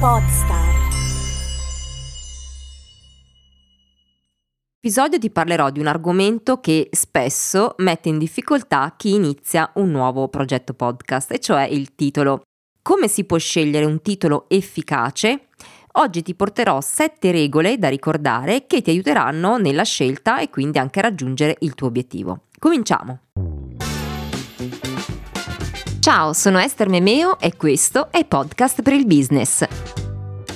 Podstar. episodio ti parlerò di un argomento che spesso mette in difficoltà chi inizia un nuovo progetto podcast, e cioè il titolo. Come si può scegliere un titolo efficace? Oggi ti porterò 7 regole da ricordare che ti aiuteranno nella scelta e quindi anche a raggiungere il tuo obiettivo. Cominciamo! Ciao, sono Esther Memeo e questo è Podcast per il Business.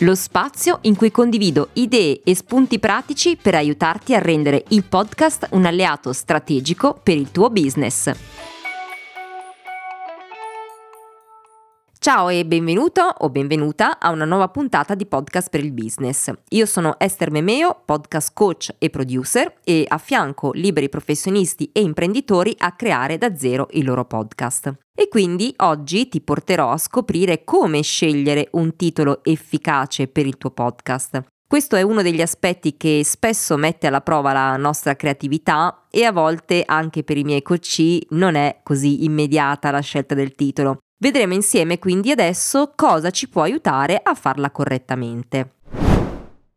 Lo spazio in cui condivido idee e spunti pratici per aiutarti a rendere il podcast un alleato strategico per il tuo business. Ciao e benvenuto o benvenuta a una nuova puntata di Podcast per il Business. Io sono Esther Memeo, podcast coach e producer e affianco liberi professionisti e imprenditori a creare da zero il loro podcast. E quindi oggi ti porterò a scoprire come scegliere un titolo efficace per il tuo podcast. Questo è uno degli aspetti che spesso mette alla prova la nostra creatività e a volte anche per i miei coach non è così immediata la scelta del titolo. Vedremo insieme quindi adesso cosa ci può aiutare a farla correttamente.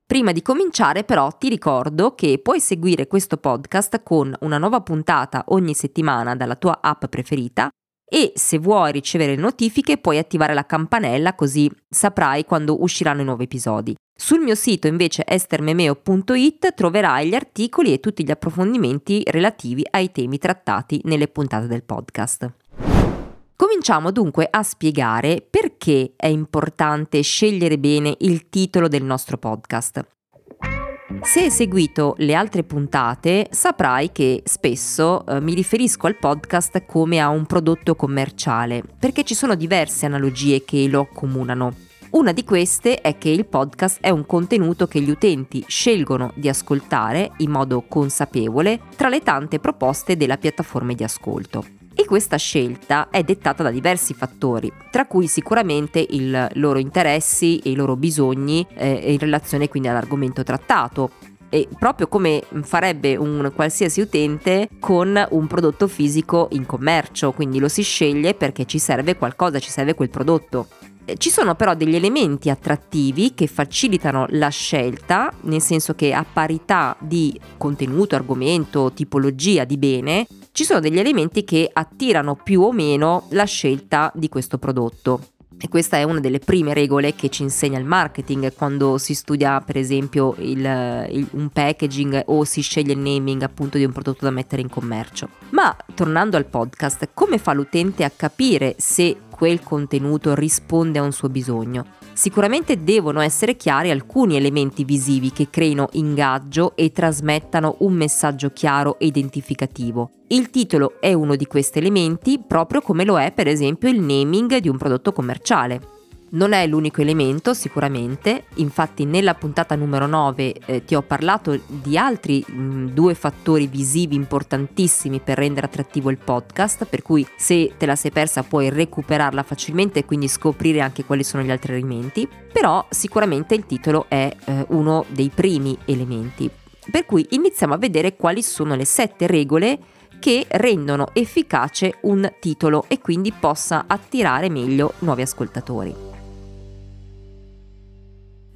Prima di cominciare però ti ricordo che puoi seguire questo podcast con una nuova puntata ogni settimana dalla tua app preferita e se vuoi ricevere notifiche puoi attivare la campanella così saprai quando usciranno i nuovi episodi. Sul mio sito invece estermemeo.it troverai gli articoli e tutti gli approfondimenti relativi ai temi trattati nelle puntate del podcast. Cominciamo dunque a spiegare perché è importante scegliere bene il titolo del nostro podcast. Se hai seguito le altre puntate saprai che spesso eh, mi riferisco al podcast come a un prodotto commerciale, perché ci sono diverse analogie che lo accomunano. Una di queste è che il podcast è un contenuto che gli utenti scelgono di ascoltare in modo consapevole tra le tante proposte della piattaforma di ascolto. E questa scelta è dettata da diversi fattori, tra cui sicuramente i loro interessi e i loro bisogni eh, in relazione quindi all'argomento trattato, e proprio come farebbe un qualsiasi utente con un prodotto fisico in commercio, quindi lo si sceglie perché ci serve qualcosa, ci serve quel prodotto. Ci sono però degli elementi attrattivi che facilitano la scelta, nel senso che a parità di contenuto, argomento, tipologia di bene, ci sono degli elementi che attirano più o meno la scelta di questo prodotto. E questa è una delle prime regole che ci insegna il marketing quando si studia per esempio il, il, un packaging o si sceglie il naming appunto di un prodotto da mettere in commercio. Ma tornando al podcast, come fa l'utente a capire se quel contenuto risponde a un suo bisogno? Sicuramente devono essere chiari alcuni elementi visivi che creino ingaggio e trasmettano un messaggio chiaro e identificativo. Il titolo è uno di questi elementi, proprio come lo è per esempio il naming di un prodotto commerciale. Non è l'unico elemento sicuramente, infatti nella puntata numero 9 eh, ti ho parlato di altri mh, mm, due fattori visivi importantissimi per rendere attrattivo il podcast, per cui se te la sei persa puoi recuperarla facilmente e quindi scoprire anche quali sono gli altri elementi, però sicuramente il titolo è eh, uno dei primi elementi. Per cui iniziamo a vedere quali sono le sette regole che rendono efficace un titolo e quindi possa attirare meglio nuovi ascoltatori.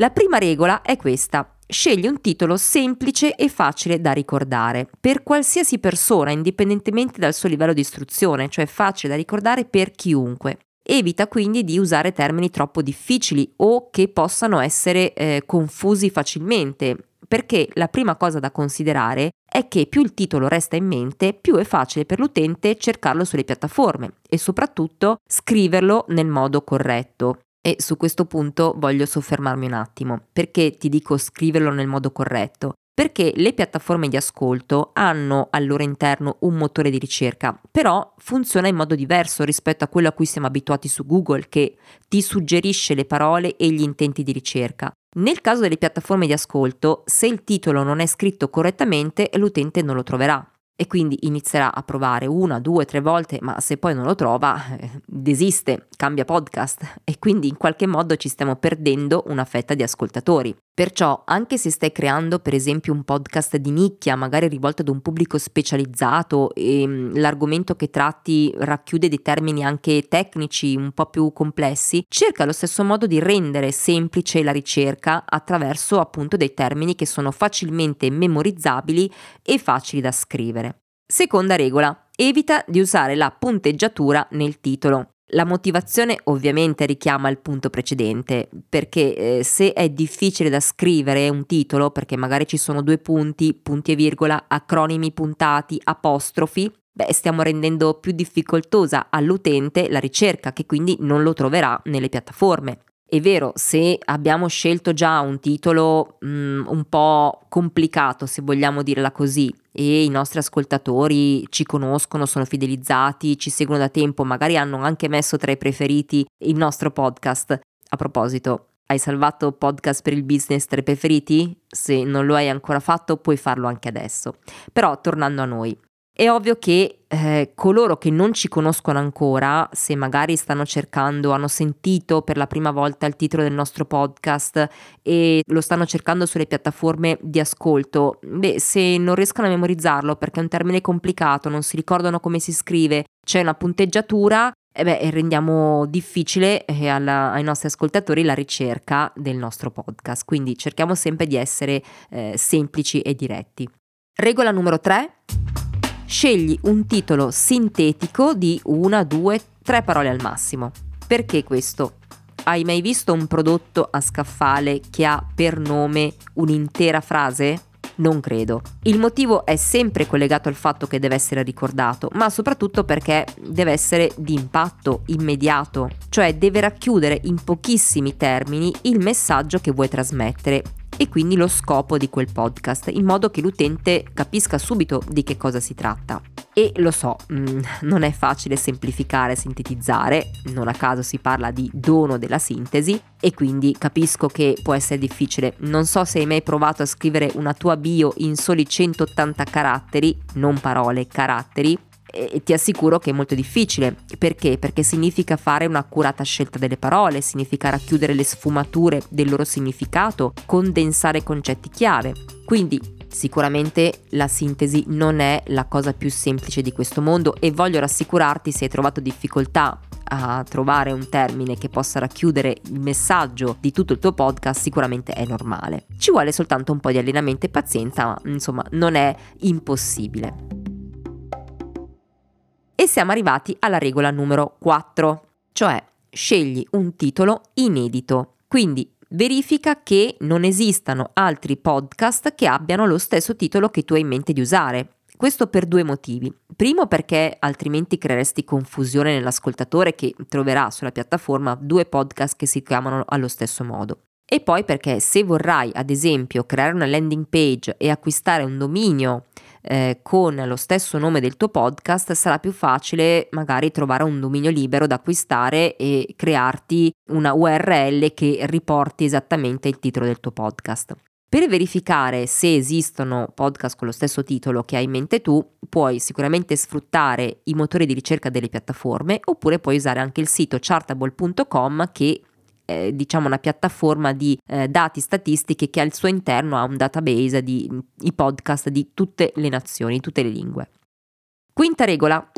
La prima regola è questa. Scegli un titolo semplice e facile da ricordare per qualsiasi persona, indipendentemente dal suo livello di istruzione, cioè facile da ricordare per chiunque. Evita quindi di usare termini troppo difficili o che possano essere eh, confusi facilmente, perché la prima cosa da considerare è che più il titolo resta in mente, più è facile per l'utente cercarlo sulle piattaforme e soprattutto scriverlo nel modo corretto. E su questo punto voglio soffermarmi un attimo. Perché ti dico scriverlo nel modo corretto? Perché le piattaforme di ascolto hanno al loro interno un motore di ricerca, però funziona in modo diverso rispetto a quello a cui siamo abituati su Google, che ti suggerisce le parole e gli intenti di ricerca. Nel caso delle piattaforme di ascolto, se il titolo non è scritto correttamente, l'utente non lo troverà e quindi inizierà a provare una, due, tre volte, ma se poi non lo trova, eh, desiste, cambia podcast e quindi in qualche modo ci stiamo perdendo una fetta di ascoltatori. Perciò, anche se stai creando per esempio un podcast di nicchia, magari rivolto ad un pubblico specializzato e mm, l'argomento che tratti racchiude dei termini anche tecnici un po' più complessi, cerca allo stesso modo di rendere semplice la ricerca attraverso appunto dei termini che sono facilmente memorizzabili e facili da scrivere. Seconda regola, evita di usare la punteggiatura nel titolo. La motivazione ovviamente richiama il punto precedente, perché eh, se è difficile da scrivere un titolo, perché magari ci sono due punti, punti e virgola, acronimi puntati, apostrofi, beh, stiamo rendendo più difficoltosa all'utente la ricerca, che quindi non lo troverà nelle piattaforme. È vero, se abbiamo scelto già un titolo mh, mm, un po' complicato, se vogliamo dirla così, e i nostri ascoltatori ci conoscono, sono fidelizzati, ci seguono da tempo, magari hanno anche messo tra i preferiti il nostro podcast. A proposito, hai salvato podcast per il business tra i preferiti? Se non lo hai ancora fatto, puoi farlo anche adesso. Però tornando a noi, è ovvio che eh, coloro che non ci conoscono ancora, se magari stanno cercando, hanno sentito per la prima volta il titolo del nostro podcast e lo stanno cercando sulle piattaforme di ascolto, beh, se non riescono a memorizzarlo perché è un termine complicato, non si ricordano come si scrive, c'è una punteggiatura, eh beh, rendiamo difficile eh, alla, ai nostri ascoltatori la ricerca del nostro podcast. Quindi cerchiamo sempre di essere eh, semplici e diretti. Regola numero 3 scegli un titolo sintetico di una, due, tre parole al massimo. Perché questo? Hai mai visto un prodotto a scaffale che ha per nome un'intera frase? Non credo. Il motivo è sempre collegato al fatto che deve essere ricordato, ma soprattutto perché deve essere di impatto immediato, cioè deve racchiudere in pochissimi termini il messaggio che vuoi trasmettere e quindi lo scopo di quel podcast, in modo che l'utente capisca subito di che cosa si tratta. E lo so, mm, non è facile semplificare, sintetizzare, non a caso si parla di dono della sintesi e quindi capisco che può essere difficile. Non so se hai mai provato a scrivere una tua bio in soli 180 caratteri, non parole, caratteri, e ti assicuro che è molto difficile. Perché? Perché significa fare un'accurata scelta delle parole, significa racchiudere le sfumature del loro significato, condensare concetti chiave. Quindi Sicuramente la sintesi non è la cosa più semplice di questo mondo e voglio rassicurarti se hai trovato difficoltà a trovare un termine che possa racchiudere il messaggio di tutto il tuo podcast sicuramente è normale. Ci vuole soltanto un po' di allenamento e pazienza, ma insomma non è impossibile. E siamo arrivati alla regola numero 4, cioè scegli un titolo inedito. Quindi verifica che non esistano altri podcast che abbiano lo stesso titolo che tu hai in mente di usare. Questo per due motivi. Primo perché altrimenti creeresti confusione nell'ascoltatore che troverà sulla piattaforma due podcast che si chiamano allo stesso modo. E poi perché se vorrai ad esempio creare una landing page e acquistare un dominio eh, con lo stesso nome del tuo podcast sarà più facile magari trovare un dominio libero da acquistare e crearti una URL che riporti esattamente il titolo del tuo podcast. Per verificare se esistono podcast con lo stesso titolo che hai in mente tu, puoi sicuramente sfruttare i motori di ricerca delle piattaforme oppure puoi usare anche il sito chartable.com che eh, diciamo una piattaforma di eh, dati statistiche che al suo interno ha un database di i podcast di tutte le nazioni, tutte le lingue. Quinta regola.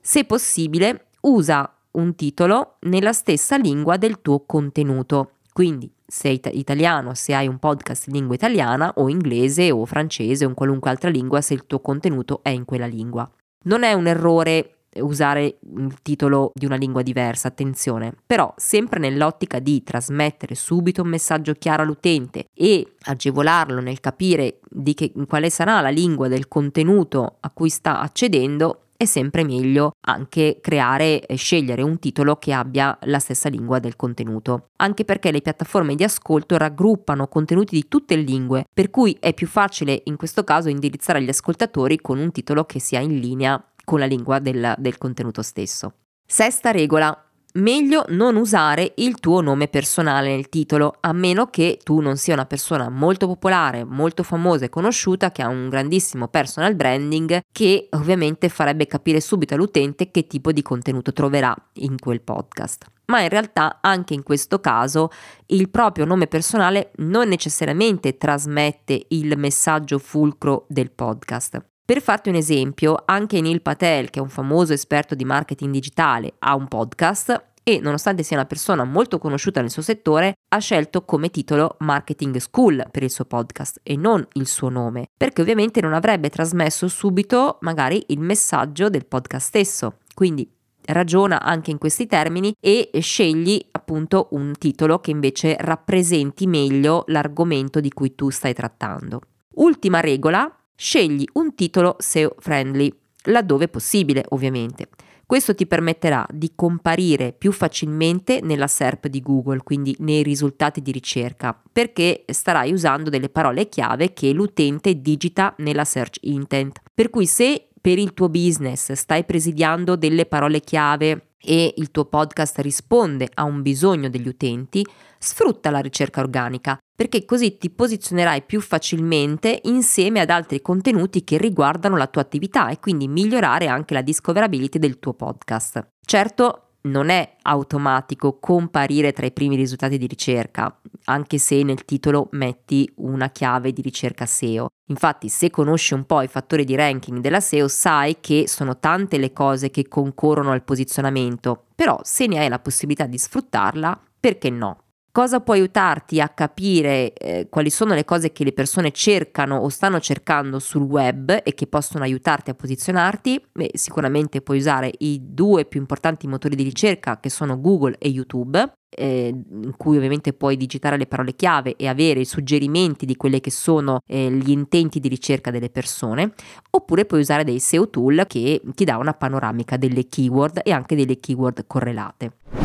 Se possibile, usa un titolo nella stessa lingua del tuo contenuto. Quindi, se it- italiano, se hai un podcast in lingua italiana o inglese o francese o in qualunque altra lingua, se il tuo contenuto è in quella lingua. Non è un errore usare il titolo di una lingua diversa, attenzione, però sempre nell'ottica di trasmettere subito un messaggio chiaro all'utente e agevolarlo nel capire di che, quale sarà la lingua del contenuto a cui sta accedendo, è sempre meglio anche creare e scegliere un titolo che abbia la stessa lingua del contenuto, anche perché le piattaforme di ascolto raggruppano contenuti di tutte le lingue, per cui è più facile in questo caso indirizzare gli ascoltatori con un titolo che sia in linea con la lingua del, del contenuto stesso. Sesta regola. meglio non usare il tuo nome personale nel titolo, a meno che tu non sia una persona molto popolare, molto famosa e conosciuta che ha un grandissimo personal branding che ovviamente farebbe capire subito all'utente che tipo di contenuto troverà in quel podcast. Ma in realtà anche in questo caso il proprio nome personale non necessariamente trasmette il messaggio fulcro del podcast. Per farti un esempio, anche Neil Patel, che è un famoso esperto di marketing digitale, ha un podcast e, nonostante sia una persona molto conosciuta nel suo settore, ha scelto come titolo Marketing School per il suo podcast e non il suo nome, perché ovviamente non avrebbe trasmesso subito magari il messaggio del podcast stesso. Quindi ragiona anche in questi termini e scegli appunto un titolo che invece rappresenti meglio l'argomento di cui tu stai trattando. Ultima regola, scegli un titolo SEO friendly, laddove possibile ovviamente. Questo ti permetterà di comparire più facilmente nella SERP di Google, quindi nei risultati di ricerca, perché starai usando delle parole chiave che l'utente digita nella search intent. Per cui se per il tuo business stai presidiando delle parole chiave e il tuo podcast risponde a un bisogno degli utenti, sfrutta la ricerca organica perché così ti posizionerai più facilmente insieme ad altri contenuti che riguardano la tua attività e quindi migliorare anche la discoverability del tuo podcast. Certo, non è automatico comparire tra i primi risultati di ricerca, anche se nel titolo metti una chiave di ricerca SEO. Infatti, se conosci un po' i fattori di ranking della SEO, sai che sono tante le cose che concorrono al posizionamento, però se ne hai la possibilità di sfruttarla, perché no? Cosa può aiutarti a capire eh, quali sono le cose che le persone cercano o stanno cercando sul web e che possono aiutarti a posizionarti? Beh, sicuramente puoi usare i due più importanti motori di ricerca che sono Google e YouTube, eh, in cui ovviamente puoi digitare le parole chiave e avere i suggerimenti di quelli che sono eh, gli intenti di ricerca delle persone, oppure puoi usare dei SEO tool che ti dà una panoramica delle keyword e anche delle keyword correlate.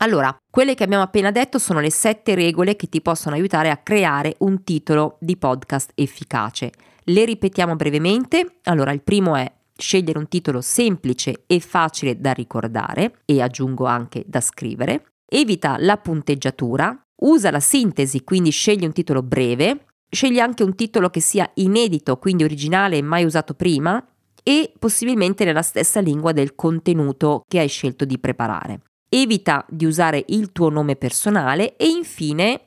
Allora, quelle che abbiamo appena detto sono le sette regole che ti possono aiutare a creare un titolo di podcast efficace. Le ripetiamo brevemente. Allora, il primo è scegliere un titolo semplice e facile da ricordare e aggiungo anche da scrivere. Evita la punteggiatura, usa la sintesi, quindi scegli un titolo breve, scegli anche un titolo che sia inedito, quindi originale e mai usato prima e possibilmente nella stessa lingua del contenuto che hai scelto di preparare evita di usare il tuo nome personale e infine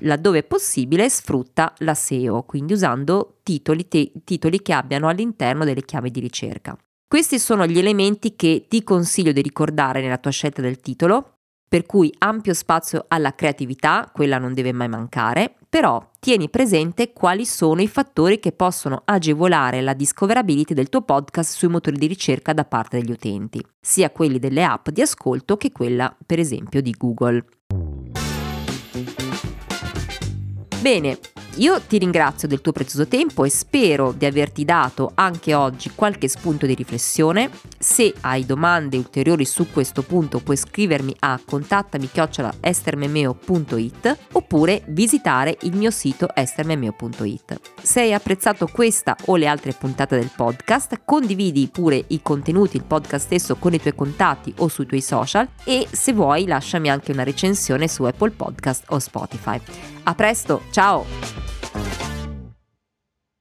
laddove possibile sfrutta la SEO, quindi usando titoli, te- titoli che abbiano all'interno delle chiavi di ricerca. Questi sono gli elementi che ti consiglio di ricordare nella tua scelta del titolo per cui ampio spazio alla creatività, quella non deve mai mancare, però tieni presente quali sono i fattori che possono agevolare la discoverability del tuo podcast sui motori di ricerca da parte degli utenti, sia quelli delle app di ascolto che quella, per esempio, di Google. Bene, io ti ringrazio del tuo prezioso tempo e spero di averti dato anche oggi qualche spunto di riflessione. Se hai domande ulteriori su questo punto puoi scrivermi a contattami estermemeo.it oppure visitare il mio sito estermemeo.it. Se hai apprezzato questa o le altre puntate del podcast, condividi pure i contenuti, il podcast stesso con i tuoi contatti o sui tuoi social e se vuoi lasciami anche una recensione su Apple Podcast o Spotify. A presto, ciao!